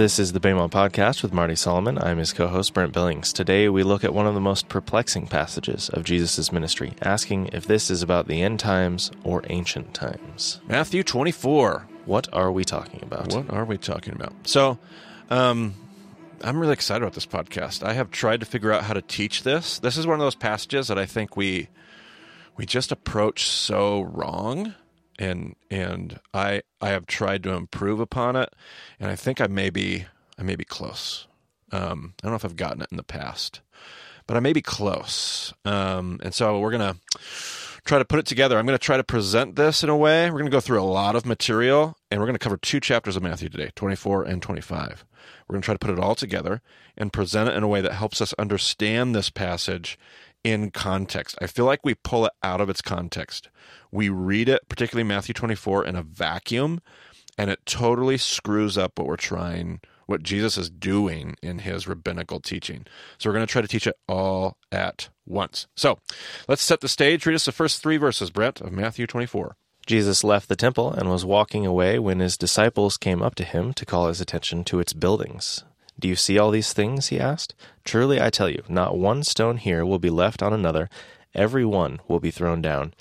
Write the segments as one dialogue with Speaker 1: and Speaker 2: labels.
Speaker 1: This is the Bema Podcast with Marty Solomon. I'm his co host, Brent Billings. Today we look at one of the most perplexing passages of Jesus' ministry, asking if this is about the end times or ancient times.
Speaker 2: Matthew 24.
Speaker 1: What are we talking about?
Speaker 2: What are we talking about? So, um, I'm really excited about this podcast. I have tried to figure out how to teach this. This is one of those passages that I think we we just approach so wrong and and I I have tried to improve upon it, and I think I may be I may be close. Um, I don't know if I've gotten it in the past, but I may be close. Um, and so we're gonna try to put it together. I'm gonna try to present this in a way. We're gonna go through a lot of material, and we're gonna cover two chapters of Matthew today, 24 and 25. We're gonna try to put it all together and present it in a way that helps us understand this passage in context. I feel like we pull it out of its context. We read it, particularly Matthew 24, in a vacuum, and it totally screws up what we're trying, what Jesus is doing in his rabbinical teaching. So we're going to try to teach it all at once. So let's set the stage. Read us the first three verses, Brent, of Matthew 24.
Speaker 1: Jesus left the temple and was walking away when his disciples came up to him to call his attention to its buildings. Do you see all these things? he asked. Truly I tell you, not one stone here will be left on another, every one will be thrown down.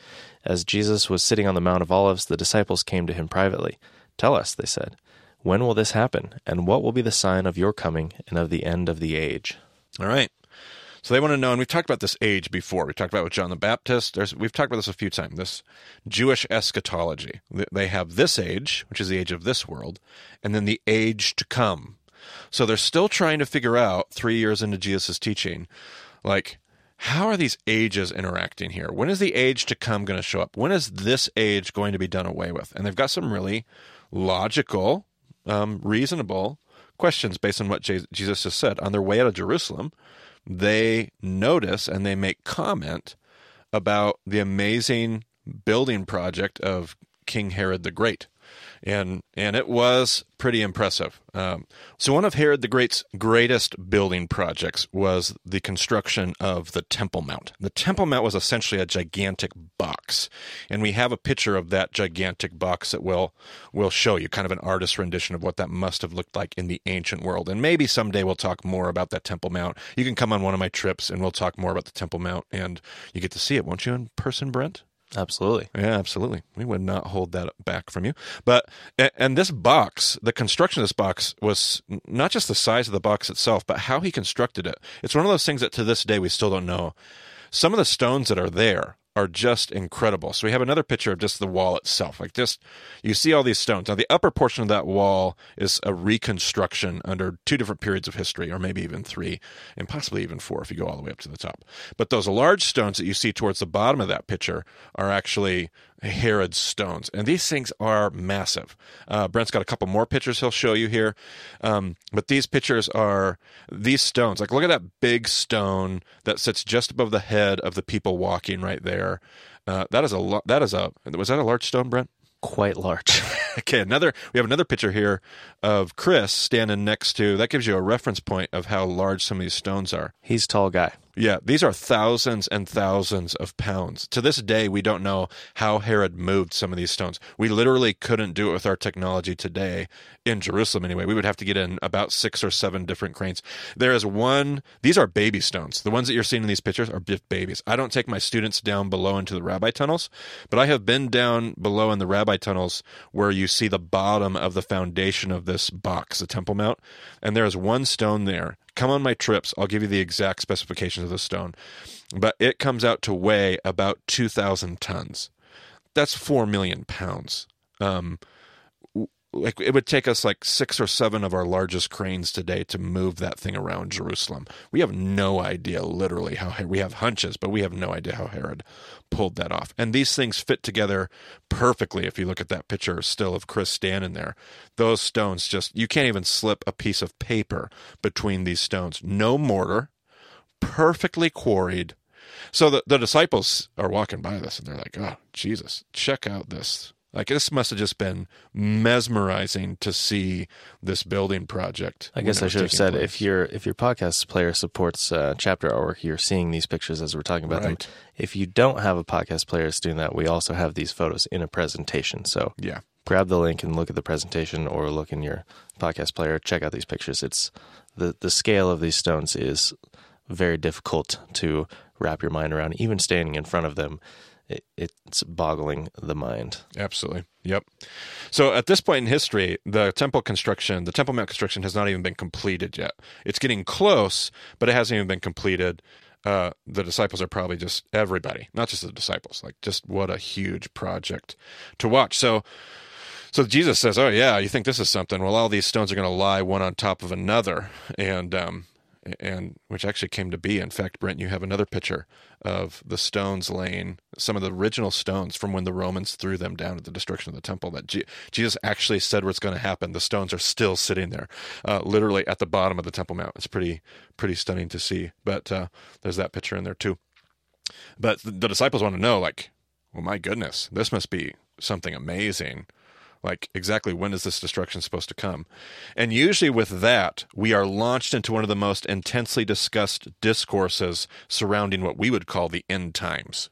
Speaker 1: As Jesus was sitting on the Mount of Olives, the disciples came to him privately. Tell us, they said, when will this happen, and what will be the sign of your coming and of the end of the age?
Speaker 2: All right. So they want to know, and we've talked about this age before. We talked about with John the Baptist. There's, we've talked about this a few times. This Jewish eschatology. They have this age, which is the age of this world, and then the age to come. So they're still trying to figure out three years into Jesus' teaching, like how are these ages interacting here? When is the age to come going to show up? When is this age going to be done away with? And they've got some really logical, um, reasonable questions based on what Jesus has said. On their way out of Jerusalem, they notice and they make comment about the amazing building project of King Herod the Great and and it was pretty impressive. Um, so one of Herod the Great's greatest building projects was the construction of the Temple Mount. The Temple Mount was essentially a gigantic box, and we have a picture of that gigantic box that will will show you kind of an artist rendition of what that must have looked like in the ancient world. And maybe someday we'll talk more about that Temple Mount. You can come on one of my trips, and we'll talk more about the Temple Mount, and you get to see it, won't you, in person, Brent?
Speaker 1: Absolutely.
Speaker 2: Yeah, absolutely. We would not hold that back from you. But and this box, the construction of this box was not just the size of the box itself, but how he constructed it. It's one of those things that to this day we still don't know. Some of the stones that are there are just incredible. So we have another picture of just the wall itself. Like just you see all these stones. Now the upper portion of that wall is a reconstruction under two different periods of history, or maybe even three, and possibly even four if you go all the way up to the top. But those large stones that you see towards the bottom of that picture are actually Herod's stones. And these things are massive. Uh, Brent's got a couple more pictures he'll show you here. Um, but these pictures are these stones. Like, look at that big stone that sits just above the head of the people walking right there. Uh, that is a lo- that is a was that a large stone, Brent?
Speaker 1: Quite large.
Speaker 2: okay, another we have another picture here of Chris standing next to that gives you a reference point of how large some of these stones are.
Speaker 1: He's tall guy.
Speaker 2: Yeah, these are thousands and thousands of pounds. To this day, we don't know how Herod moved some of these stones. We literally couldn't do it with our technology today in Jerusalem anyway. We would have to get in about six or seven different cranes. There is one, these are baby stones. The ones that you're seeing in these pictures are babies. I don't take my students down below into the rabbi tunnels, but I have been down below in the rabbi tunnels where you see the bottom of the foundation of this box, the Temple Mount, and there is one stone there come on my trips. I'll give you the exact specifications of the stone. But it comes out to weigh about 2,000 tons. That's 4 million pounds. Um, like it would take us like six or seven of our largest cranes today to move that thing around Jerusalem. We have no idea, literally, how we have hunches, but we have no idea how Herod pulled that off. And these things fit together perfectly. If you look at that picture still of Chris standing there, those stones just, you can't even slip a piece of paper between these stones. No mortar, perfectly quarried. So the, the disciples are walking by this and they're like, oh, Jesus, check out this like this must have just been mesmerizing to see this building project.
Speaker 1: I guess I should have said place. if your if your podcast player supports uh, chapter artwork, you're seeing these pictures as we're talking about right. them. If you don't have a podcast player that's doing that, we also have these photos in a presentation. So
Speaker 2: yeah,
Speaker 1: grab the link and look at the presentation or look in your podcast player. Check out these pictures. It's the the scale of these stones is very difficult to wrap your mind around. Even standing in front of them, it, it's boggling the mind.
Speaker 2: Absolutely. Yep. So at this point in history, the temple construction, the Temple Mount construction has not even been completed yet. It's getting close, but it hasn't even been completed. Uh, the disciples are probably just everybody, not just the disciples. Like, just what a huge project to watch. So, so Jesus says, "Oh yeah, you think this is something? Well, all these stones are going to lie one on top of another, and um, and which actually came to be. In fact, Brent, you have another picture of the stones laying, some of the original stones from when the Romans threw them down at the destruction of the temple. That G- Jesus actually said what's going to happen. The stones are still sitting there, uh, literally at the bottom of the Temple Mount. It's pretty pretty stunning to see. But uh, there's that picture in there too. But the, disciples want to know, like, well, my goodness, this must be something amazing like, exactly when is this destruction supposed to come? And usually, with that, we are launched into one of the most intensely discussed discourses surrounding what we would call the end times.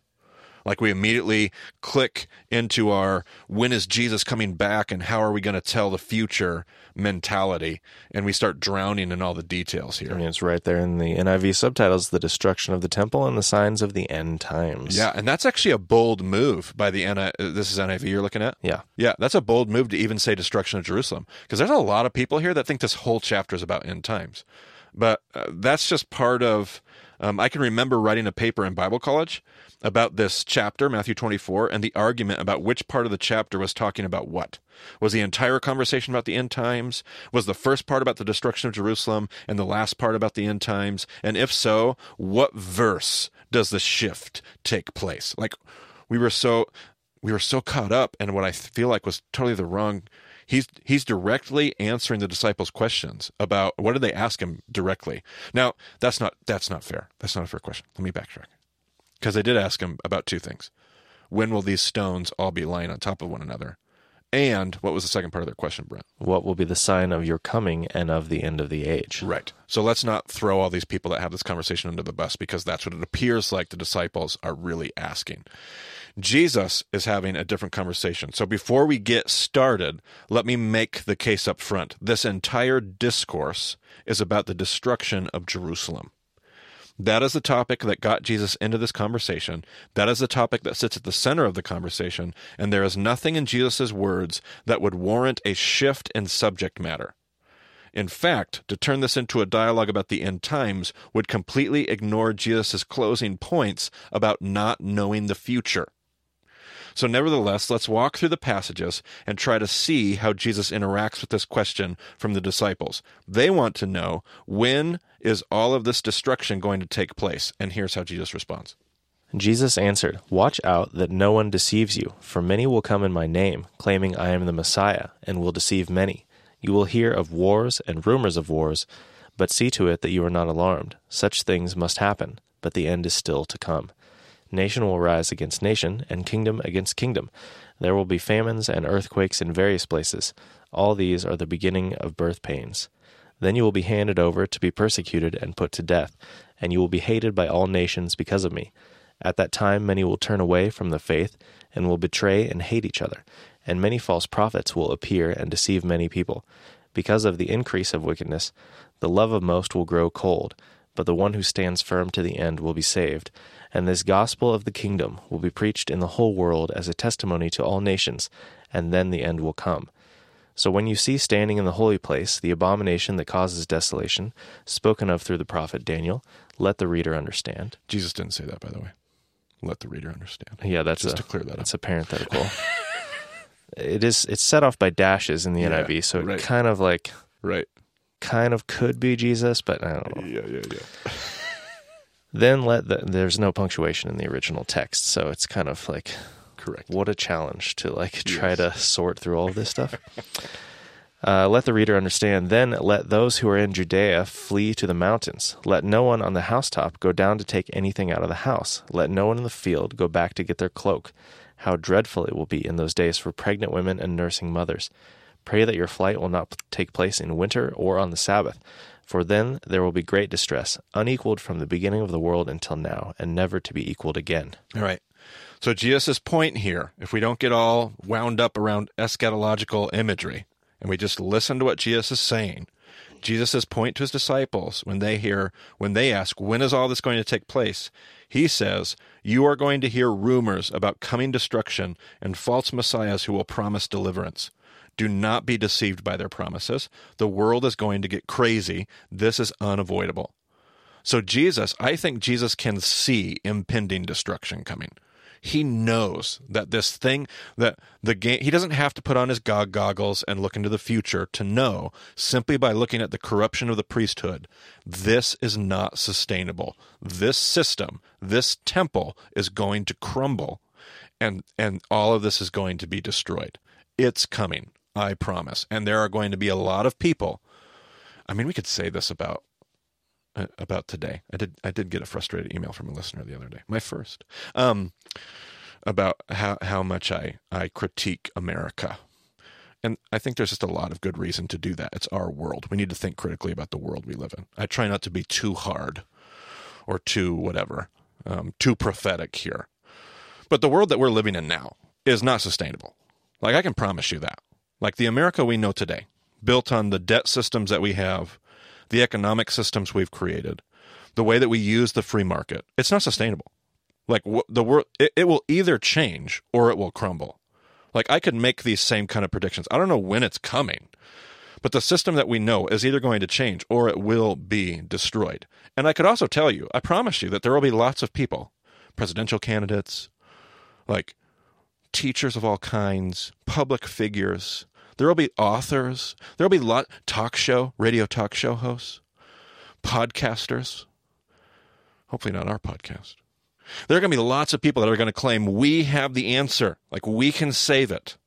Speaker 2: Like we immediately click into our when is Jesus coming back and how are we going to tell the future mentality, and we start drowning in all the details here.
Speaker 1: I mean, it's right there in the NIV subtitles: the destruction of the temple and the signs of the end times.
Speaker 2: Yeah, and that's actually a bold move by the NIV. This is NIV you're looking at.
Speaker 1: Yeah,
Speaker 2: yeah, that's a bold move to even say destruction of Jerusalem, because there's a lot of people here that think this whole chapter is about end times, but uh, that's just part of. Um, I can remember writing a paper in Bible college about this chapter, Matthew 24, and the argument about which part of the chapter was talking about what. Was the entire conversation about the end times? Was the first part about the destruction of Jerusalem and the last part about the end times? And if so, what verse does the shift take place? Like we were so we were so caught up in what I feel like was totally the wrong he's he's directly answering the disciples questions about what did they ask him directly now that's not that's not fair that's not a fair question let me backtrack because I did ask him about two things. When will these stones all be lying on top of one another? And what was the second part of their question, Brent?
Speaker 1: What will be the sign of your coming and of the end of the age?
Speaker 2: Right. So let's not throw all these people that have this conversation under the bus because that's what it appears like the disciples are really asking. Jesus is having a different conversation. So before we get started, let me make the case up front. This entire discourse is about the destruction of Jerusalem. That is the topic that got Jesus into this conversation. That is the topic that sits at the center of the conversation, and there is nothing in Jesus' words that would warrant a shift in subject matter. In fact, to turn this into a dialogue about the end times would completely ignore Jesus' closing points about not knowing the future. So, nevertheless, let's walk through the passages and try to see how Jesus interacts with this question from the disciples. They want to know when is all of this destruction going to take place? And here's how Jesus responds.
Speaker 1: Jesus answered, Watch out that no one deceives you, for many will come in my name, claiming I am the Messiah, and will deceive many. You will hear of wars and rumors of wars, but see to it that you are not alarmed. Such things must happen, but the end is still to come. Nation will rise against nation, and kingdom against kingdom. There will be famines and earthquakes in various places. All these are the beginning of birth pains. Then you will be handed over to be persecuted and put to death, and you will be hated by all nations because of me. At that time, many will turn away from the faith and will betray and hate each other, and many false prophets will appear and deceive many people. Because of the increase of wickedness, the love of most will grow cold, but the one who stands firm to the end will be saved and this gospel of the kingdom will be preached in the whole world as a testimony to all nations, and then the end will come. So when you see standing in the holy place the abomination that causes desolation, spoken of through the prophet Daniel, let the reader understand.
Speaker 2: Jesus didn't say that, by the way. Let the reader understand.
Speaker 1: Yeah, that's
Speaker 2: just
Speaker 1: a,
Speaker 2: to clear that
Speaker 1: that's
Speaker 2: up.
Speaker 1: a parenthetical. it is. It's set off by dashes in the
Speaker 2: Yeah,
Speaker 1: NIV, so
Speaker 2: right.
Speaker 1: it kind of like
Speaker 2: Right.
Speaker 1: kind of could be Jesus, but I don't know.
Speaker 2: Yeah, yeah, yeah.
Speaker 1: Then let the, there's no punctuation in the original text, so it's kind of like
Speaker 2: Correct.
Speaker 1: what a challenge to like try
Speaker 2: Yes.
Speaker 1: to sort through all of this stuff. Uh, let the reader understand. Then let those who are in Judea flee to the mountains. Let no one on the housetop go down to take anything out of the house. Let no one in the field go back to get their cloak. How dreadful it will be in those days for pregnant women and nursing mothers. Pray that your flight will not take place in winter or on the Sabbath, for then there will be great distress, unequaled from the beginning of the world until now, and never to be equaled again.
Speaker 2: All right. So Jesus' point here, if we don't get all wound up around eschatological imagery and we just listen to what Jesus is saying, Jesus' point to his disciples when they hear when they ask, when is all this going to take place? He says, You are going to hear rumors about coming destruction and false messiahs who will promise deliverance. Do not be deceived by their promises. The world is going to get crazy. This is unavoidable. So, Jesus, I think Jesus can see impending destruction coming. He knows that this thing, that the game, he doesn't have to put on his God goggles and look into the future to know, simply by looking at the corruption of the priesthood, this is not sustainable. This system, this temple is going to crumble and, and all of this is going to be destroyed. It's coming, I promise. And there are going to be a lot of people. I mean, we could say this about uh, about today. I did I did get a frustrated email from a listener the other day, my first, um, about how how much I I critique America, and I think there's just a lot of good reason to do that. It's our world. We need to think critically about the world we live in. I try not to be too hard, or too whatever, um, too prophetic here, but the world that we're living in now is not sustainable. Like I can promise you that. Like the America we know today, built on the debt systems that we have the economic systems we've created, the way that we use the free market, it's not sustainable. Like the world, it, it will either change or it will crumble. Like I could make these same kind of predictions. I don't know when it's coming, but the system that we know is either going to change or it will be destroyed. And I could also tell you, I promise you that there will be lots of people, presidential candidates, like teachers of all kinds, public figures, there will be authors. There will be lot talk show, radio talk show hosts, podcasters. Hopefully not our podcast. There are going to be lots of people that are going to claim we have the answer, like we can save it.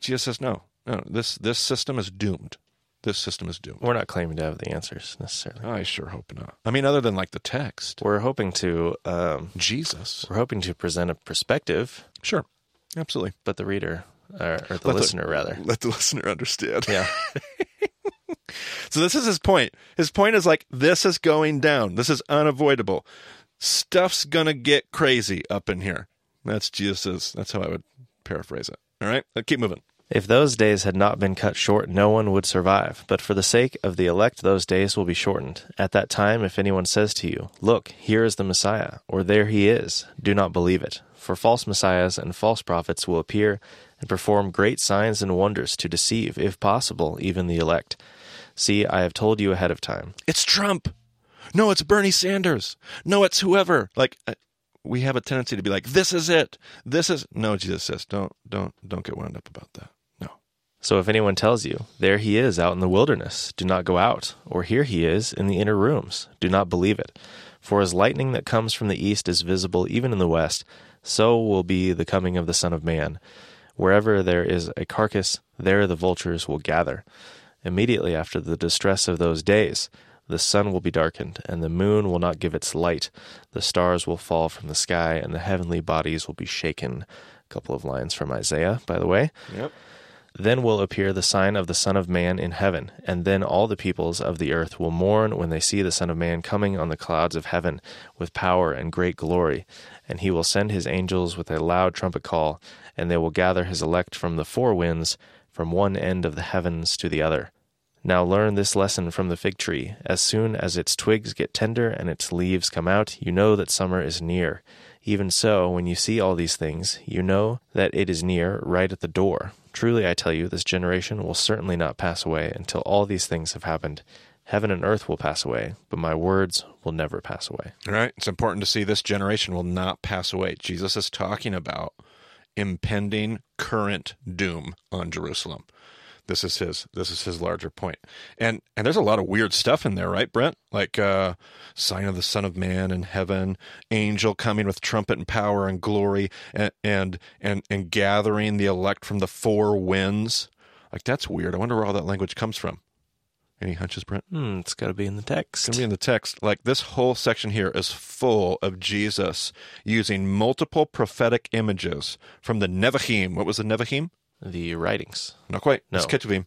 Speaker 2: Jesus says no. No, this this system is doomed. This system is doomed.
Speaker 1: We're not claiming to have the answers necessarily.
Speaker 2: I sure hope not. I mean, other than like the text,
Speaker 1: We're hoping to um,
Speaker 2: Jesus.
Speaker 1: we're hoping to present a perspective,
Speaker 2: Sure, absolutely.
Speaker 1: but the reader or, or the
Speaker 2: Let the-
Speaker 1: listener rather.
Speaker 2: Let the listener understand.
Speaker 1: Yeah.
Speaker 2: So this is his point. His point is like this is going down. This is unavoidable. Stuff's gonna get crazy up in here. That's Jesus's. That's how I would paraphrase it. All right, let's keep moving.
Speaker 1: If those days had not been cut short, no one would survive. But for the sake of the elect, those days will be shortened. At that time, if anyone says to you, Look, here is the Messiah, or there he is, do not believe it. For false messiahs and false prophets will appear and perform great signs and wonders to deceive, if possible, even the elect. See, I have told you ahead of time.
Speaker 2: It's Trump. No, it's Bernie Sanders. No, it's whoever. Like uh, we have a tendency to be like, this is it. This is no. Jesus says, don't, don't, don't get wound up about that.
Speaker 1: So if anyone tells you, There he is out in the wilderness, do not go out, or Here he is in the inner rooms, do not believe it. For as lightning that comes from the east is visible even in the west, so will be the coming of the Son of Man. Wherever there is a carcass, there the vultures will gather. Immediately after the distress of those days, the sun will be darkened, and the moon will not give its light. The stars will fall from the sky, and the heavenly bodies will be shaken. A couple of lines from Isaiah, by the way.
Speaker 2: Yep.
Speaker 1: Then will appear the sign of the Son of Man in heaven, and then all the peoples of the earth will mourn when they see the Son of Man coming on the clouds of heaven with power and great glory. And he will send his angels with a loud trumpet call, and they will gather his elect from the four winds, from one end of the heavens to the other. Now learn this lesson from the fig tree. As soon as its twigs get tender and its leaves come out, you know that summer is near. Even so, when you see all these things, you know that it is near, right at the door. Truly, I tell you, this generation will certainly not pass away until all these things have happened. Heaven and earth will pass away, but my words will never pass away.
Speaker 2: All right. It's important to see this generation will not pass away. Jesus is talking about impending current doom on Jerusalem. This is his this is his larger. And and there's a lot of weird stuff in there, right, Brent? Like uh sign of the Son of Man in heaven, angel coming with trumpet and power and glory and and and, and gathering the elect from the four winds. Like that's weird. I wonder where all that language comes from. Any hunches, Brent?
Speaker 1: Hmm, it's got to be in the text.
Speaker 2: It's going to be in the text. Like this whole section here is full of Jesus using multiple prophetic images from the Nevi'im. What was the Nevi'im?
Speaker 1: The writings.
Speaker 2: Not quite.
Speaker 1: No.
Speaker 2: It's Ketuvim.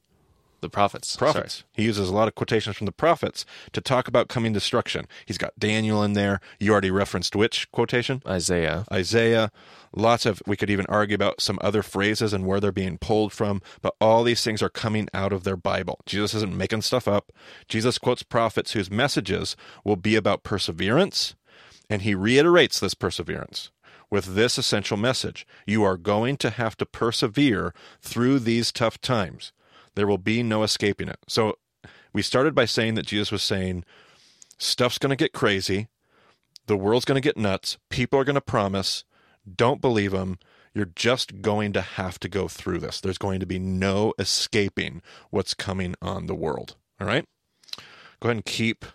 Speaker 1: The prophets.
Speaker 2: prophets. He uses a lot of quotations from the prophets to talk about coming destruction. He's got Daniel in there. You already referenced which quotation?
Speaker 1: Isaiah.
Speaker 2: Isaiah. Lots of, we could even argue about some other phrases and where they're being pulled from, but all these things are coming out of their Bible. Jesus isn't making stuff up. Jesus quotes prophets whose messages will be about perseverance, and he reiterates this perseverance with this essential message You are going to have to persevere through these tough times. There will be no escaping it. So we started by saying that Jesus was saying, Stuff's going to get crazy. The world's going to get nuts. People are going to promise. Don't believe them. You're just going to have to go through this. There's going to be no escaping what's coming on the world. All right? Go ahead and keep.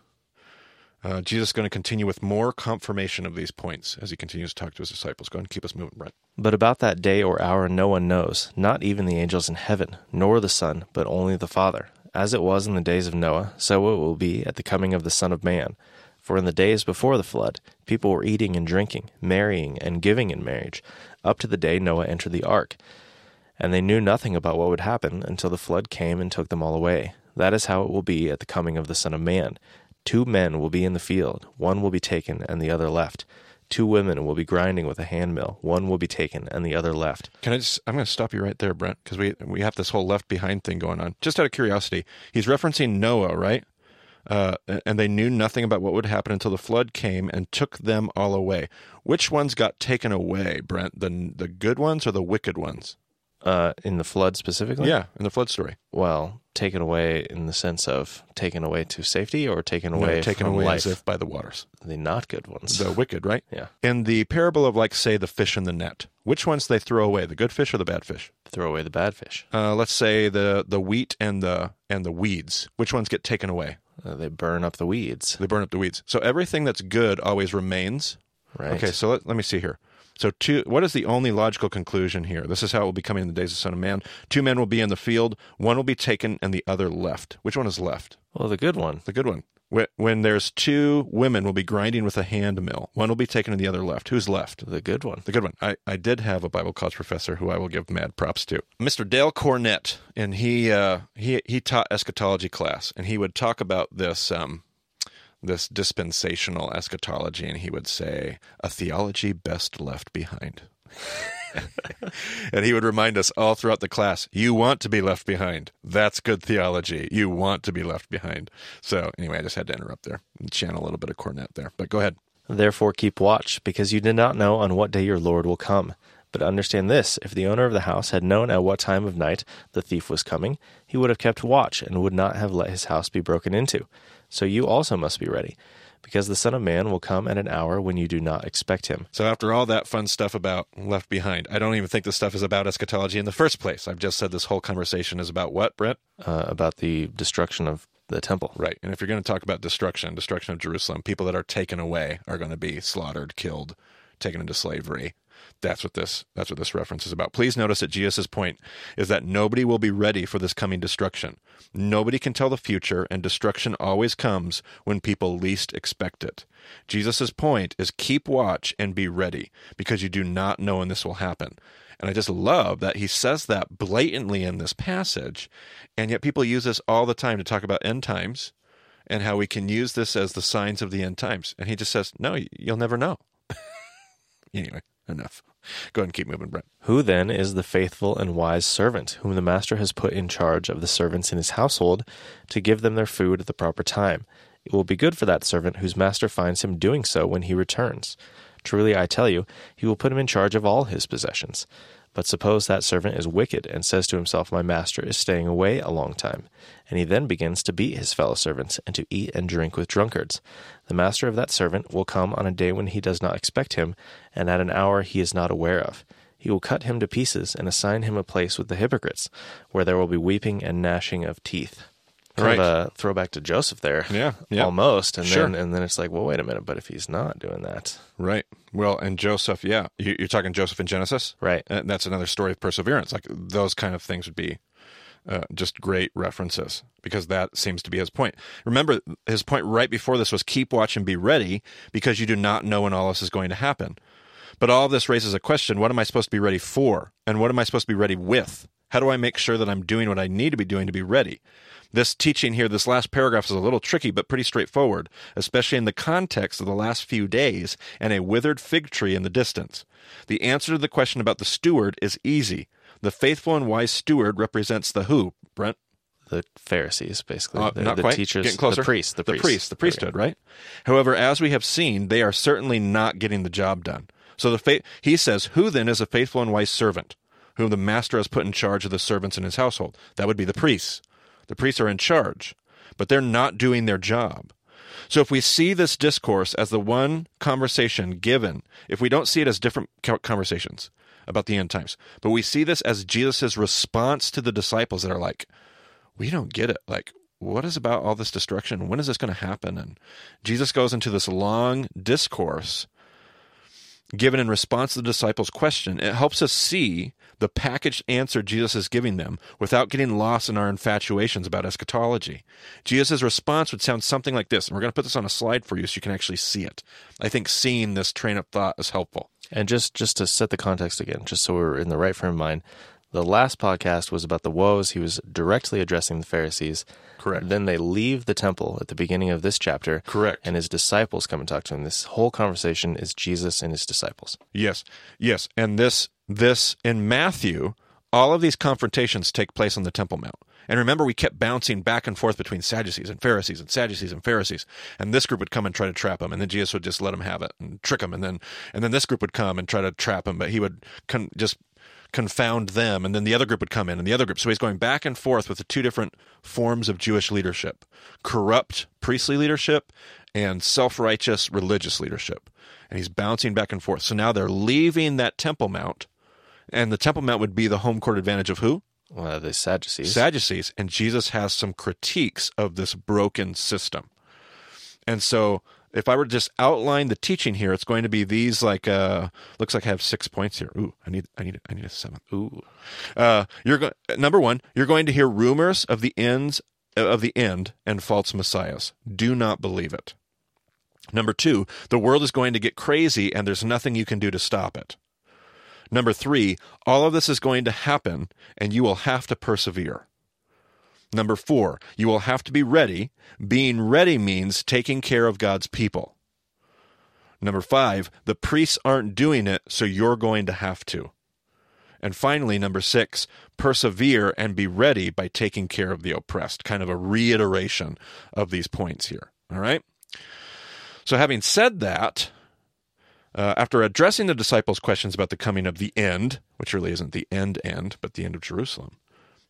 Speaker 2: Uh, Jesus is going to continue with more confirmation of these points as he continues to talk to his disciples. Go ahead and keep us moving, Brent.
Speaker 1: But about that day or hour no one knows, not even the angels in heaven, nor the Son, but only the Father. As it was in the days of Noah, so it will be at the coming of the Son of Man. For in the days before the flood, people were eating and drinking, marrying and giving in marriage, up to the day Noah entered the ark. And they knew nothing about what would happen until the flood came and took them all away. That is how it will be at the coming of the Son of Man. Two men will be in the field, one will be taken and the other left. Two women will be grinding with a handmill, one will be taken and the other left.
Speaker 2: Can I just? I'm going to stop you right there, Brent, because we we have this whole left behind thing going on. Just out of curiosity, he's referencing Noah, right? Uh, and they knew nothing about what would happen until the flood came and took them all away. Which ones got taken away, Brent? The the good ones or the wicked ones?
Speaker 1: Uh, in the flood specifically?
Speaker 2: Yeah, in the flood story.
Speaker 1: Well, taken away in the sense of taken away to safety or taken away
Speaker 2: no, taken
Speaker 1: from
Speaker 2: away
Speaker 1: life?
Speaker 2: as if by the waters.
Speaker 1: The not good ones.
Speaker 2: The wicked, right?
Speaker 1: yeah.
Speaker 2: In the parable of, like, say, the fish in the net, which ones they throw away? The good fish or the bad fish?
Speaker 1: Throw away the bad fish.
Speaker 2: Uh, let's say the the wheat and the and the weeds. Which ones get taken away?
Speaker 1: Uh, they burn up the weeds,
Speaker 2: They burn up the weeds. So everything that's good always remains.
Speaker 1: right?
Speaker 2: Okay, so let, let me see here. So two, what is the only logical conclusion here? This is how it will be coming in the days of the Son of Man. Two men will be in the field. One will be taken and the other left. Which one is left?
Speaker 1: Well, the good one.
Speaker 2: The good one. When there's two women will be grinding with a hand mill. One will be taken and the other left. Who's left?
Speaker 1: The good one.
Speaker 2: The good one. I, I did have a Bible college professor who I will give mad props to, Mr. Dale Cornett, and he uh, he he taught eschatology class, and he would talk about this um, this dispensational eschatology, and he would say a theology best left behind. and he would remind us all throughout the class you want to be left behind that's good theology you want to be left behind so anyway i just had to interrupt there and channel a little bit of Cornett there but go ahead
Speaker 1: Therefore, keep watch, because you do not know on what day your Lord will come. But understand this if the owner of the house had known at what time of night the thief was coming, he would have kept watch and would not have let his house be broken into. So you also must be ready, because the Son of Man will come at an hour when you do not expect him.
Speaker 2: So after all that fun stuff about Left Behind, I don't even think this stuff is about eschatology in the first place. I've just said this whole conversation is about what, Brent?
Speaker 1: Uh, about the destruction of the temple.
Speaker 2: Right. And if you're going to talk about destruction, destruction of Jerusalem, people that are taken away are going to be slaughtered, killed, taken into slavery. That's what this that's what this reference is about. Please notice that Jesus' point is that nobody will be ready for this coming destruction. Nobody can tell the future, and destruction always comes when people least expect it. Jesus' point is keep watch and be ready, because you do not know when this will happen. And I just love that he says that blatantly in this passage, and yet people use this all the time to talk about end times and how we can use this as the signs of the end times. And he just says, No, you'll never know. anyway, enough. Go ahead and keep moving, Brent.
Speaker 1: Who then is the faithful and wise servant whom the master has put in charge of the servants in his household to give them their food at the proper time? It will be good for that servant whose master finds him doing so when he returns. Truly, I tell you, he will put him in charge of all his possessions. But suppose that servant is wicked and says to himself, My master is staying away a long time. And he then begins to beat his fellow servants and to eat and drink with drunkards. The master of that servant will come on a day when he does not expect him, and at an hour he is not aware of. He will cut him to pieces and assign him a place with the hypocrites, where there will be weeping and gnashing of teeth. Kind
Speaker 2: Right.
Speaker 1: of a throwback to Joseph there.
Speaker 2: Yeah, yeah.
Speaker 1: Almost. And
Speaker 2: Sure.
Speaker 1: then and then it's like, well, wait a minute, but if he's not doing that.
Speaker 2: Right. Well, and Joseph, yeah. You- You're talking Joseph in Genesis?
Speaker 1: Right.
Speaker 2: And that's another story of perseverance. Like those kind of things would be uh, just great references because that seems to be his point. Remember, his point right before this was keep watch and be ready because you do not know when all this is going to happen. But all of this raises a question what am I supposed to be ready for? And what am I supposed to be ready with? How do I make sure that I'm doing what I need to be doing to be ready? This teaching here, this last paragraph is a little tricky, but pretty straightforward, especially in the context of the last few days and a withered fig tree in the distance. The answer to the question about the steward is easy. The faithful and wise steward represents the who, Brent?
Speaker 1: The Pharisees, basically.
Speaker 2: Uh,
Speaker 1: the,
Speaker 2: not
Speaker 1: the
Speaker 2: quite.
Speaker 1: teachers,
Speaker 2: Getting closer.
Speaker 1: the priests, the,
Speaker 2: the
Speaker 1: priests.
Speaker 2: priest, the priesthood, right? However, as we have seen, they are certainly not getting the job done. So the fa- he says, "Who then is a faithful and wise servant, whom the master has put in charge of the servants in his household?" That would be the priests. The priests are in charge, but they're not doing their job. So if we see this discourse as the one conversation given, if we don't see it as different conversations about the end times, but we see this as Jesus' response to the disciples that are like, we don't get it. Like, what is about all this destruction? When is this going to happen? And Jesus goes into this long discourse given in response to the disciples' question. It helps us see the packaged answer Jesus is giving them without getting lost in our infatuations about eschatology. Jesus' response would sound something like this. And we're going to put this on a slide for you so you can actually see it. I think seeing this train of thought is helpful.
Speaker 1: And just just to set the context again, just so we're in the right frame of mind, the last podcast was about the woes. He was directly addressing the Pharisees.
Speaker 2: Correct.
Speaker 1: Then they leave the temple at the beginning of this chapter.
Speaker 2: Correct.
Speaker 1: And his disciples come and talk to him. This whole conversation is Jesus and his disciples.
Speaker 2: Yes, yes, and this this in Matthew, all of these confrontations take place on the Temple Mount. And remember, we kept bouncing back and forth between Sadducees and Pharisees and Sadducees and Pharisees. And this group would come and try to trap him, and then Jesus would just let him have it and trick him. And then and then this group would come and try to trap him, but he would con- just confound them. And then the other group would come in, and the other group. So he's going back and forth with the two different forms of Jewish leadership: corrupt priestly leadership and self-righteous religious leadership. And he's bouncing back and forth. So now they're leaving that Temple Mount, and the Temple Mount would be the home court advantage of who?
Speaker 1: Well, the Sadducees.
Speaker 2: Sadducees, and Jesus has some critiques of this broken system. And so, if I were to just outline the teaching here, it's going to be these like uh looks like I have six points here. Ooh, I need I need I need a seventh.
Speaker 1: Ooh.
Speaker 2: Uh, you're go- number one. You're going to hear rumors of the ends of the end and false messiahs. Do not believe it. Number two, the world is going to get crazy, and there's nothing you can do to stop it. Number three, all of this is going to happen, and you will have to persevere. Number four, you will have to be ready. Being ready means taking care of God's people. Number five, the priests aren't doing it, so you're going to have to. And finally, number six, persevere and be ready by taking care of the oppressed. Kind of a reiteration of these points here. All right? So, having said that, uh, after addressing the disciples' questions about the coming of the end, which really isn't the end end, but the end of Jerusalem,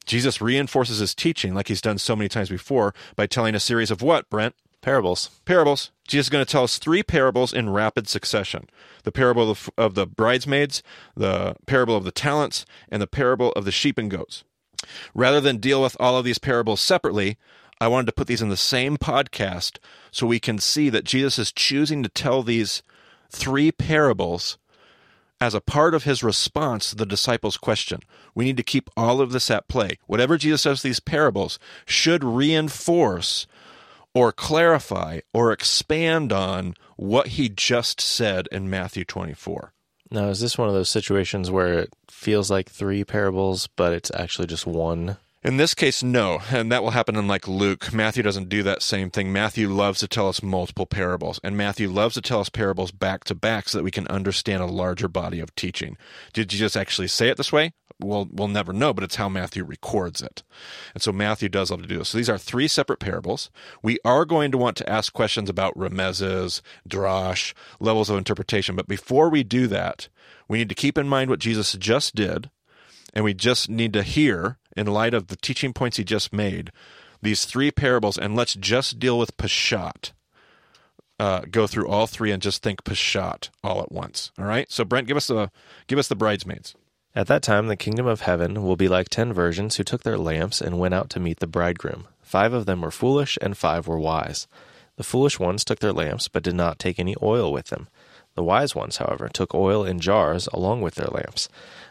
Speaker 2: Jesus reinforces his teaching like he's done so many times before by telling a series of what, Brent?
Speaker 1: Parables.
Speaker 2: Parables. Jesus is going to tell us three parables in rapid succession the parable of, of the bridesmaids, the parable of the talents, and the parable of the sheep and goats. Rather than deal with all of these parables separately, I wanted to put these in the same podcast so we can see that Jesus is choosing to tell these three parables as a part of his response to the disciples' question. We need to keep all of this at play. Whatever Jesus says these parables should reinforce or clarify or expand on what he just said in Matthew 24.
Speaker 1: Now, is this one of those situations where it feels like three parables, but it's actually just one?
Speaker 2: In this case, no, and that will happen in like Luke. Matthew doesn't do that same thing. Matthew loves to tell us multiple parables, and Matthew loves to tell us parables back to back so that we can understand a larger body of teaching. Did Jesus actually say it this way? We'll, we'll never know, but it's how Matthew records it. And so Matthew does love to do this. So these are three separate parables. We are going to want to ask questions about remezes, drash, levels of interpretation. But before we do that, we need to keep in mind what Jesus just did, and we just need to hear in light of the teaching points he just made, these three parables, and let's just deal with Peshat. Uh, go through all three and just think Peshat all at once. All right. So Brent, give us the give us the bridesmaids.
Speaker 1: At that time, the kingdom of heaven will be like ten virgins who took their lamps and went out to meet the bridegroom. Five of them were foolish, and five were wise. The foolish ones took their lamps, but did not take any oil with them. The wise ones, however, took oil in jars along with their lamps.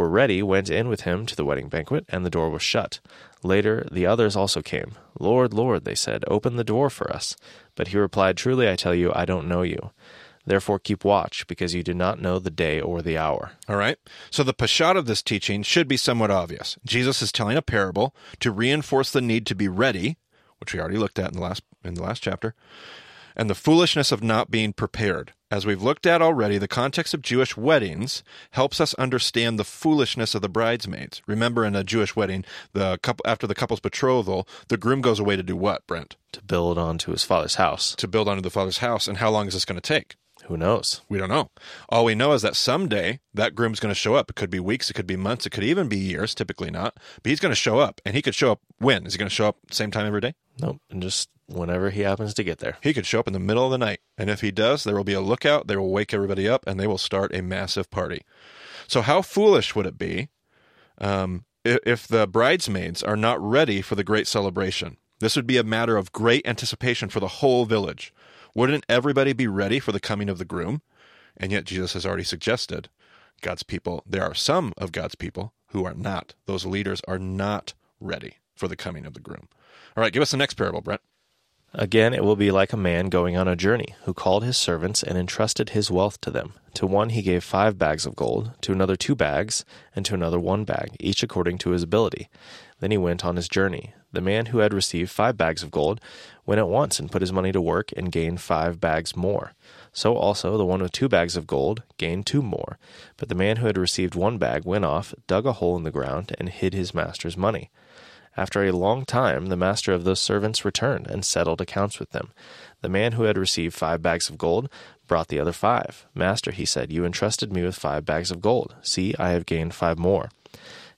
Speaker 1: were ready went in with him to the wedding banquet, and the door was shut. Later, the others also came. Lord, Lord, they said, open the door for us. But he replied, Truly I tell you, I don't know you. Therefore keep watch, because you do not know the day or the hour.
Speaker 2: All right. So the Peshat of this teaching should be somewhat obvious. Jesus is telling a parable to reinforce the need to be ready, which we already looked at in the last in the last chapter, and the foolishness of not being prepared. As we've looked at already, the context of Jewish weddings helps us understand the foolishness of the bridesmaids. Remember, in a Jewish wedding, the couple after the couple's betrothal, the groom goes away to do what, Brent?
Speaker 1: To build onto his father's house.
Speaker 2: To build onto the father's house. And how long is this going to take?
Speaker 1: Who knows?
Speaker 2: We don't know. All we know is that someday that groom's going to show up. It could be weeks, it could be months, it could even be years, typically not. But he's going to show up. And he could show up when? Is he going to show up same time every day?
Speaker 1: Nope. And just whenever he happens to get there.
Speaker 2: He could show up in the middle of the night. And if he does, there will be a lookout. They will wake everybody up and they will start a massive party. So, how foolish would it be um, if the bridesmaids are not ready for the great celebration? This would be a matter of great anticipation for the whole village. Wouldn't everybody be ready for the coming of the groom? And yet, Jesus has already suggested God's people, there are some of God's people who are not. Those leaders are not ready for the coming of the groom. All right, give us the next parable, Brent.
Speaker 1: Again, it will be like a man going on a journey, who called his servants and entrusted his wealth to them. To one he gave five bags of gold, to another two bags, and to another one bag, each according to his ability. Then he went on his journey. The man who had received five bags of gold went at once and put his money to work and gained five bags more. So also the one with two bags of gold gained two more. But the man who had received one bag went off, dug a hole in the ground, and hid his master's money. After a long time, the master of those servants returned and settled accounts with them. The man who had received five bags of gold brought the other five. Master, he said, you entrusted me with five bags of gold. See, I have gained five more.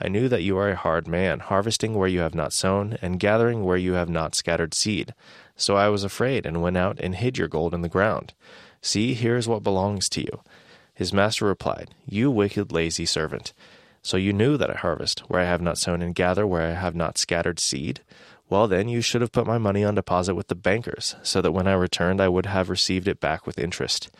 Speaker 1: I knew that you are a hard man, harvesting where you have not sown, and gathering where you have not scattered seed. So I was afraid, and went out and hid your gold in the ground. See, here is what belongs to you. His master replied, You wicked, lazy servant. So you knew that I harvest where I have not sown, and gather where I have not scattered seed? Well, then you should have put my money on deposit with the bankers, so that when I returned I would have received it back with interest.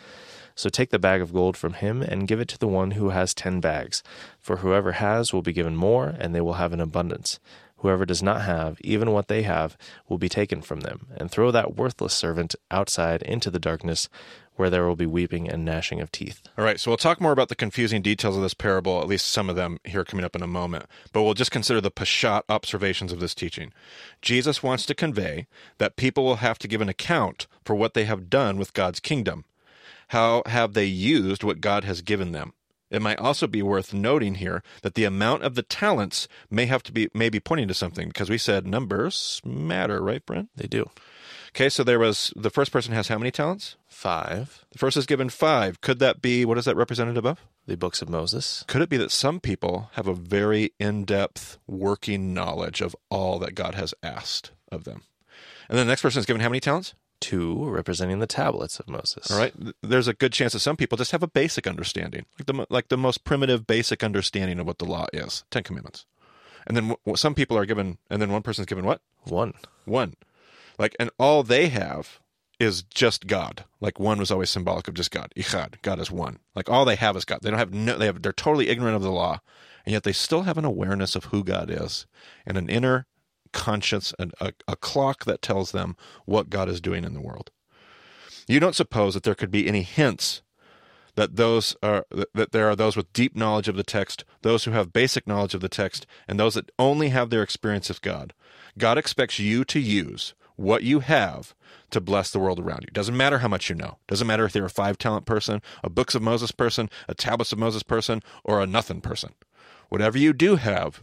Speaker 1: So take the bag of gold from him and give it to the one who has ten bags. For whoever has will be given more, and they will have an abundance. Whoever does not have, even what they have, will be taken from them. And throw that worthless servant outside into the darkness, where there will be weeping and gnashing of teeth.
Speaker 2: All right, so we'll talk more about the confusing details of this parable, at least some of them here coming up in a moment. But we'll just consider the Peshat observations of this teaching. Jesus wants to convey that people will have to give an account for what they have done with God's kingdom. How have they used what God has given them? It might also be worth noting here that the amount of the talents may have to be may be pointing to something because we said numbers matter, right, Brent?
Speaker 1: They do.
Speaker 2: Okay, so there was the first person has how many talents?
Speaker 1: Five.
Speaker 2: The first is given five. Could that be what is that represented above?
Speaker 1: The books of Moses.
Speaker 2: Could it be that some people have a very in depth working knowledge of all that God has asked of them? And then the next person is given how many talents?
Speaker 1: Two, representing the tablets of Moses.
Speaker 2: All right. There's a good chance that some people just have a basic understanding, like the like the most primitive, basic understanding of what the law is, Ten Commandments. And then w- some people are given, and then one person's given what?
Speaker 1: One.
Speaker 2: One. Like, and all they have is just God. Like one was always symbolic of just God. Echad. God is one. Like all they have is God. They don't have no. They have. They're totally ignorant of the law, and yet they still have an awareness of who God is and an inner conscience and a, a clock that tells them what God is doing in the world. You don't suppose that there could be any hints that those are that there are those with deep knowledge of the text, those who have basic knowledge of the text, and those that only have their experience of God. God expects you to use what you have to bless the world around you. Doesn't matter how much you know. Doesn't matter if you're a five talent person, a books of Moses person, a tablets of Moses person, or a nothing person. Whatever you do have,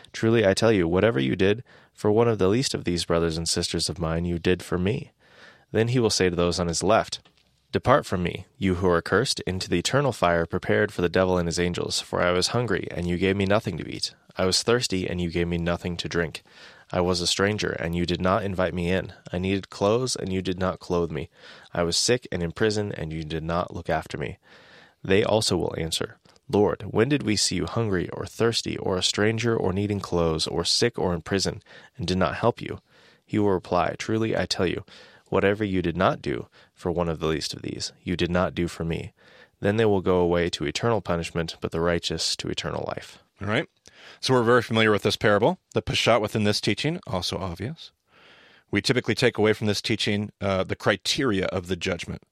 Speaker 1: Truly I tell you, whatever you did for one of the least of these brothers and sisters of mine, you did for me. Then he will say to those on his left, Depart from me, you who are cursed, into the eternal fire prepared for the devil and his angels. For I was hungry, and you gave me nothing to eat. I was thirsty, and you gave me nothing to drink. I was a stranger, and you did not invite me in. I needed clothes, and you did not clothe me. I was sick and in prison, and you did not look after me. They also will answer, Lord, when did we see you hungry, or thirsty, or a stranger, or needing clothes, or sick, or in prison, and did not help you? He will reply, Truly I tell you, Whatever you did not do for one of the least of these, you did not do for me. Then they will go away to eternal punishment, but the righteous to eternal life.
Speaker 2: All right. So we're very familiar with this parable. The Peshat within this teaching, also obvious. We typically take away from this teaching uh, the criteria of the judgment.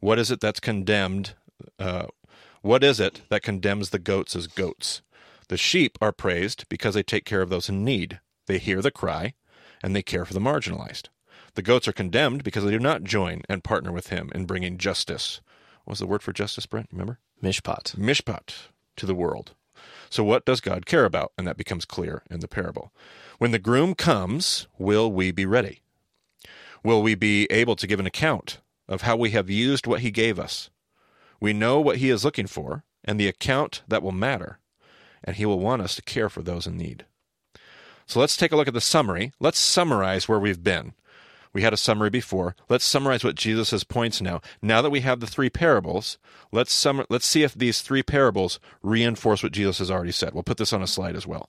Speaker 2: What is it that's condemned? Uh, what is it that condemns the goats as goats? The sheep are praised because they take care of those in need. They hear the cry and they care for the marginalized. The goats are condemned because they do not join and partner with him in bringing justice. What was the word for justice, Brent? Remember?
Speaker 1: Mishpat.
Speaker 2: Mishpat to the world. So, what does God care about? And that becomes clear in the parable. When the groom comes, will we be ready? Will we be able to give an account of how we have used what he gave us? We know what he is looking for and the account that will matter, and he will want us to care for those in need. So let's take a look at the summary. Let's summarize where we've been. We had a summary before. Let's summarize what Jesus' has points now. Now that we have the three parables, let's sum- let's see if these three parables reinforce what Jesus has already said. We'll put this on a slide as well.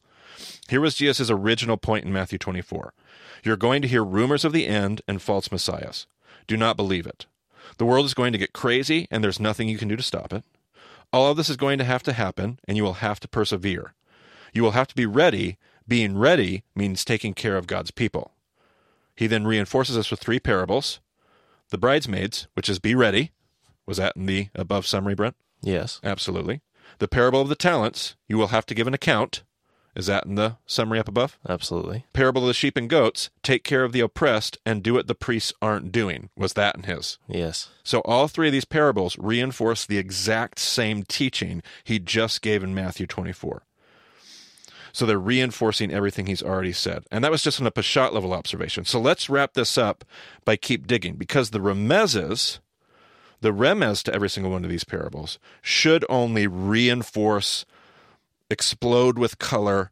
Speaker 2: Here was Jesus' original point in Matthew 24. You're going to hear rumors of the end and false messiahs. Do not believe it. The world is going to get crazy, and there's nothing you can do to stop it. All of this is going to have to happen, and you will have to persevere. You will have to be ready. Being ready means taking care of God's people. He then reinforces us with three parables. The bridesmaids, which is be ready. Was that in the above summary, Brent?
Speaker 1: Yes.
Speaker 2: Absolutely. The parable of the talents, you will have to give an account. Is that in the summary up above?
Speaker 1: Absolutely.
Speaker 2: Parable of the sheep and goats, take care of the oppressed and do what the priests aren't doing. Was that in his?
Speaker 1: Yes.
Speaker 2: So all three of these parables reinforce the exact same teaching he just gave in Matthew 24. So they're reinforcing everything he's already said. And that was just on a Peshat level observation. So let's wrap this up by keep digging because the remezes, the remez to every single one of these parables, should only reinforce, explode with color,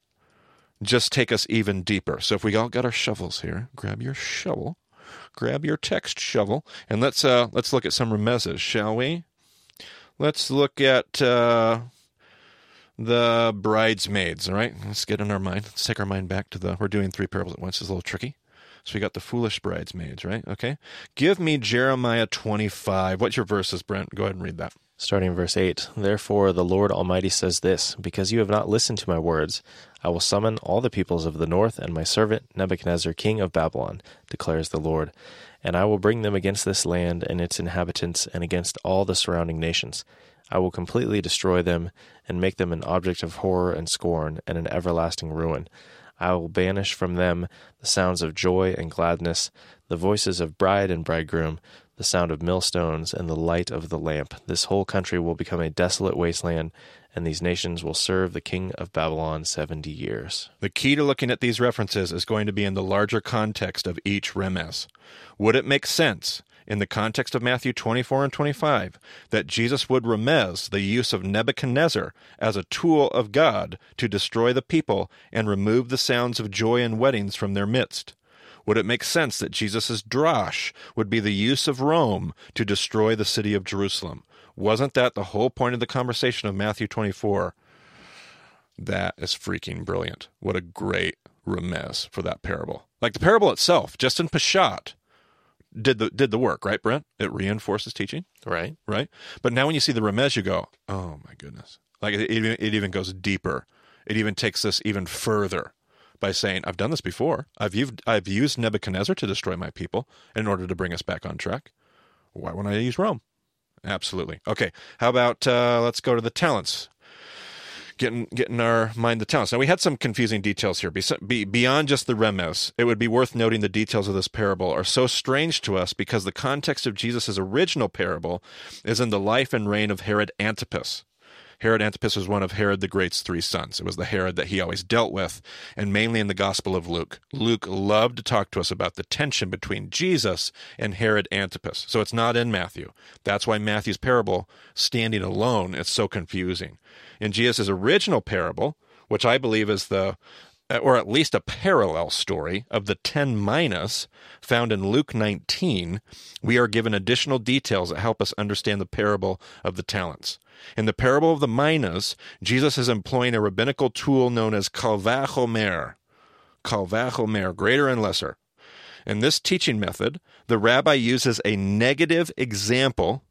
Speaker 2: just take us even deeper. So if we all got our shovels here, grab your shovel, grab your text shovel, and let's uh let's look at some remezes, shall we? Let's look at uh the bridesmaids. All right, let's get in our mind. Let's take our mind back to the. We're doing three parables at once. It's a little tricky. So we got the foolish bridesmaids, right? Okay. Give me Jeremiah 25. What's your verses, Brent? Go ahead and read that.
Speaker 1: Starting in verse 8 Therefore the Lord Almighty says this Because you have not listened to my words, I will summon all the peoples of the north and my servant Nebuchadnezzar, king of Babylon, declares the Lord. And I will bring them against this land and its inhabitants and against all the surrounding nations. I will completely destroy them and make them an object of horror and scorn and an everlasting ruin. I will banish from them the sounds of joy and gladness, the voices of bride and bridegroom, the sound of millstones, and the light of the lamp. This whole country will become a desolate wasteland, and these nations will serve the king of Babylon seventy years.
Speaker 2: The key to looking at these references is going to be in the larger context of each remez. Would it make sense in the context of Matthew 24 and 25 that Jesus would remez the use of Nebuchadnezzar as a tool of God to destroy the people and remove the sounds of joy and weddings from their midst? Would it make sense that Jesus' drosh would be the use of Rome to destroy the city of Jerusalem? Wasn't that the whole point of the conversation of Matthew 24? That is freaking brilliant. What a great remez for that parable. Like the parable itself, just in Peshat, did the did the work, right, Brent? It reinforces teaching,
Speaker 1: Right?
Speaker 2: right? But now when you see the remez, you go, oh my goodness. Like it, it, even, it even goes deeper. It even takes this even further by saying, I've done this before. I've used, I've used Nebuchadnezzar to destroy my people in order to bring us back on track. Why wouldn't I use Rome? Absolutely. Okay. How about uh, let's go to the talents. Getting getting our mind the talents. Now we had some confusing details here. Be, be, beyond just the remez, it would be worth noting the details of this parable are so strange to us because the context of Jesus' original parable is in the life and reign of Herod Antipas. Herod Antipas was one of Herod the Great's three sons. It was the Herod that he always dealt with, and mainly in the Gospel of Luke. Luke loved to talk to us about the tension between Jesus and Herod Antipas. So it's not in Matthew. That's why Matthew's parable, standing alone, is so confusing. In Jesus' original parable, which I believe is the Uh, or at least a parallel story of the 10 minas found in Luke 19, we are given additional details that help us understand the parable of the talents. In the parable of the minas, Jesus is employing a rabbinical tool known as kalvachomer. Kalvachomer, greater and lesser. In this teaching method, the rabbi uses a negative example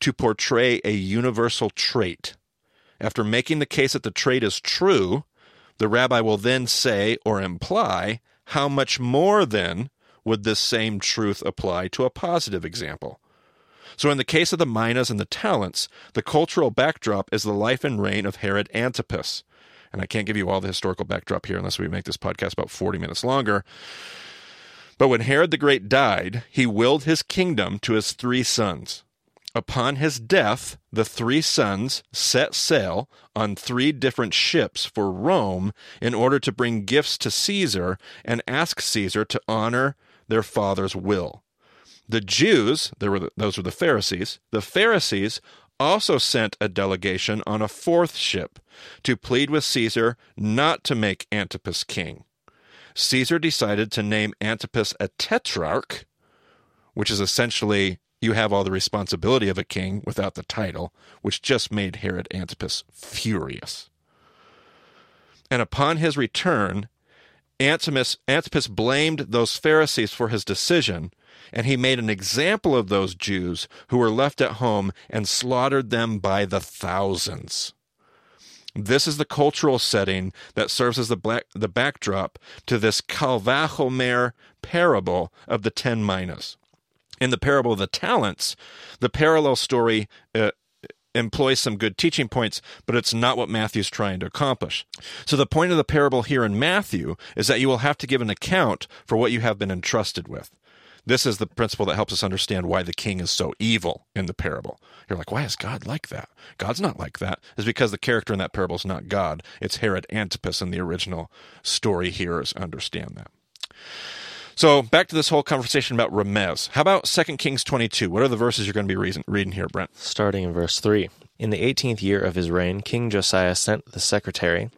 Speaker 2: to portray a universal trait. After making the case that the trait is true, the rabbi will then say or imply how much more then would this same truth apply to a positive example. So, in the case of the minas and the talents, the cultural backdrop is the life and reign of Herod Antipas. And I can't give you all the historical backdrop here unless we make this podcast about 40 minutes longer. But when Herod the Great died, he willed his kingdom to his three sons. Upon his death, the three sons set sail on three different ships for Rome in order to bring gifts to Caesar and ask Caesar to honor their father's will. The Jews, there were those were the Pharisees, the Pharisees also sent a delegation on a fourth ship to plead with Caesar not to make Antipas king. Caesar decided to name Antipas a tetrarch, which is essentially you have all the responsibility of a king without the title, which just made Herod Antipas furious. And upon his return, Antipas, Antipas blamed those Pharisees for his decision, and he made an example of those Jews who were left at home and slaughtered them by the thousands. This is the cultural setting that serves as the, black, the backdrop to this Kalvachomer parable of the ten minas in the parable of the talents, the parallel story uh, employs some good teaching points, but it's not what Matthew's trying to accomplish. So the point of the parable here in Matthew is that you will have to give an account for what you have been entrusted with. This is the principle that helps us understand why the king is so evil in the parable. You're like, why is God like that? God's not like that. Is because the character in that parable is not God. It's Herod Antipas in the original story. Hearers understand that. So back to this whole conversation about Remez. How about 2 Kings 22? What are the verses you're going to be reason, reading here, Brent?
Speaker 1: Starting in verse 3. In the eighteenth year of his reign, King Josiah sent the secretary,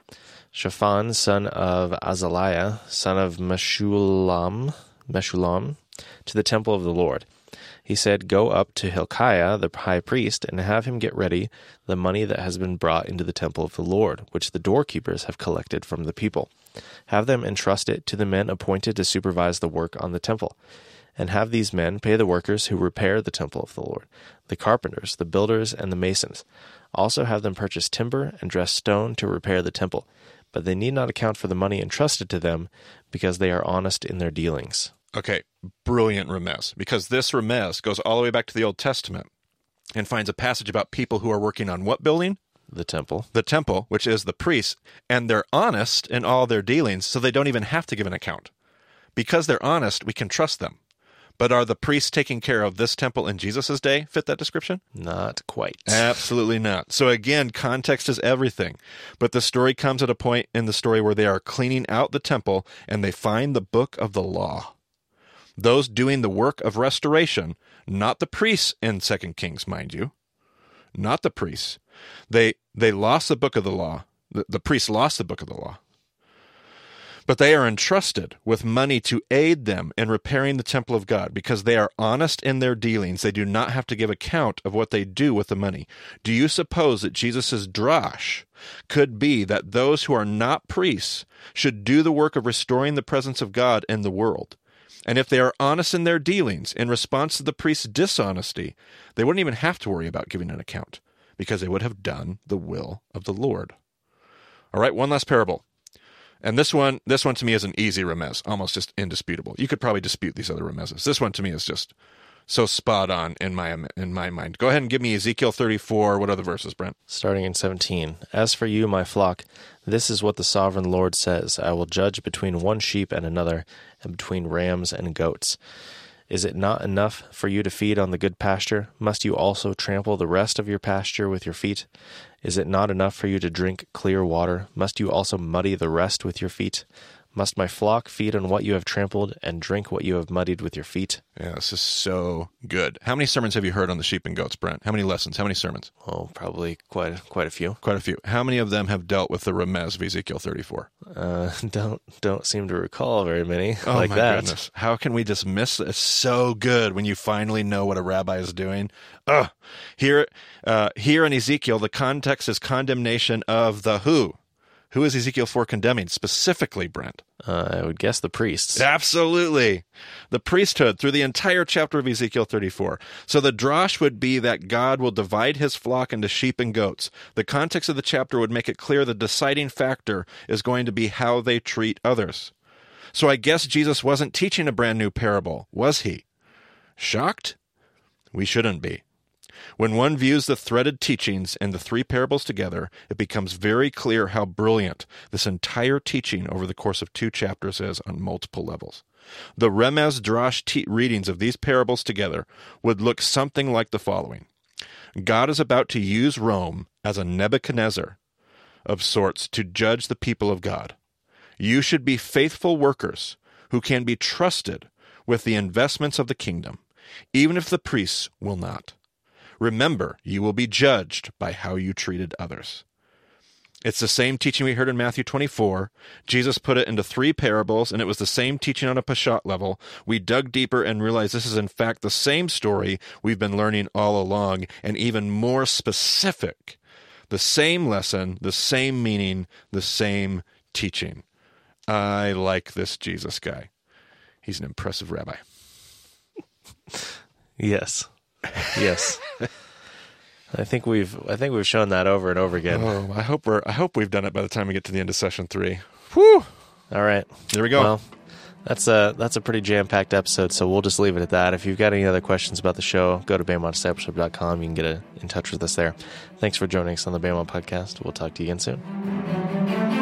Speaker 1: Shaphan, son of Azaliah, son of Meshullam, Meshullam, to the temple of the Lord. He said, Go up to Hilkiah the high priest, and have him get ready the money that has been brought into the temple of the Lord, which the doorkeepers have collected from the people. Have them entrust it to the men appointed to supervise the work on the temple. And have these men pay the workers who repair the temple of the Lord, the carpenters, the builders, and the masons. Also have them purchase timber and dress stone to repair the temple. But they need not account for the money entrusted to them, because they are honest in their dealings.
Speaker 2: Okay, brilliant remez, because this remez goes all the way back to the Old Testament and finds a passage about people who are working on what building?
Speaker 1: The temple.
Speaker 2: The temple, which is the priests, and they're honest in all their dealings, so they don't even have to give an account. Because they're honest, we can trust them. But are the priests taking care of this temple in Jesus' day fit that description?
Speaker 1: Not quite.
Speaker 2: Absolutely not. So again, context is everything. But the story comes at a point in the story where they are cleaning out the temple and they find the book of the law. Those doing the work of restoration, not the priests in Second Kings, mind you, not the priests. They they lost the book of the law. The, the priests lost the book of the law. But they are entrusted with money to aid them in repairing the temple of God because they are honest in their dealings. They do not have to give account of what they do with the money. Do you suppose that Jesus' drash could be that those who are not priests should do the work of restoring the presence of God in the world? And if they are honest in their dealings in response to the priest's dishonesty, they wouldn't even have to worry about giving an account because they would have done the will of the Lord. All right, one last parable. And this one, this one to me is an easy remez, almost just indisputable. You could probably dispute these other remezes. This one to me is just so spot on in my in my mind. Go ahead and give me Ezekiel 34. What other verses, Brent?
Speaker 1: Starting in 17. As for you, my flock, this is what the sovereign Lord says I will judge between one sheep and another, and between rams and goats. Is it not enough for you to feed on the good pasture? Must you also trample the rest of your pasture with your feet? Is it not enough for you to drink clear water? Must you also muddy the rest with your feet? Must my flock feed on what you have trampled and drink what you have muddied with your feet?
Speaker 2: Yeah, this is so good. How many sermons have you heard on the sheep and goats, Brent? How many lessons? How many sermons?
Speaker 1: Oh, probably quite quite a few.
Speaker 2: Quite a few. How many of them have dealt with the remez of Ezekiel 34?
Speaker 1: Uh, don't don't seem to recall very many
Speaker 2: Oh
Speaker 1: like
Speaker 2: my
Speaker 1: that.
Speaker 2: goodness. How can we just miss this? So good when you finally know what a rabbi is doing. Ugh. Here, uh, here in Ezekiel, the context is condemnation of the who. Who is Ezekiel 4 condemning specifically, Brent?
Speaker 1: Uh, I would guess the priests.
Speaker 2: Absolutely. The priesthood through the entire chapter of Ezekiel 34. So the drosh would be that God will divide his flock into sheep and goats. The context of the chapter would make it clear the deciding factor is going to be how they treat others. So I guess Jesus wasn't teaching a brand new parable, was he? Shocked? We shouldn't be. When one views the threaded teachings and the three parables together, it becomes very clear how brilliant this entire teaching over the course of two chapters is on multiple levels. The Remez Drash te- readings of these parables together would look something like the following God is about to use Rome as a Nebuchadnezzar of sorts to judge the people of God. You should be faithful workers who can be trusted with the investments of the kingdom, even if the priests will not. Remember, you will be judged by how you treated others. It's the same teaching we heard in Matthew 24. Jesus put it into three parables, and it was the same teaching on a Peshat level. We dug deeper and realized this is, in fact, the same story we've been learning all along, and even more specific. The same lesson, the same meaning, the same teaching. I like this Jesus guy. He's an impressive rabbi.
Speaker 1: Yes. Yes. I think we've I think we've shown that over and over again.
Speaker 2: Oh, I hope we're I hope we've done it by the time we get to the end of session three. Whew!
Speaker 1: All right.
Speaker 2: There we go.
Speaker 1: Well, that's a that's a pretty jam packed episode, so we'll just leave it at that. If you've got any other questions about the show, go to BEMADiscipleship.com. You can get a, in touch with us there. Thanks for joining us on the BEMA Podcast. We'll talk to you again soon.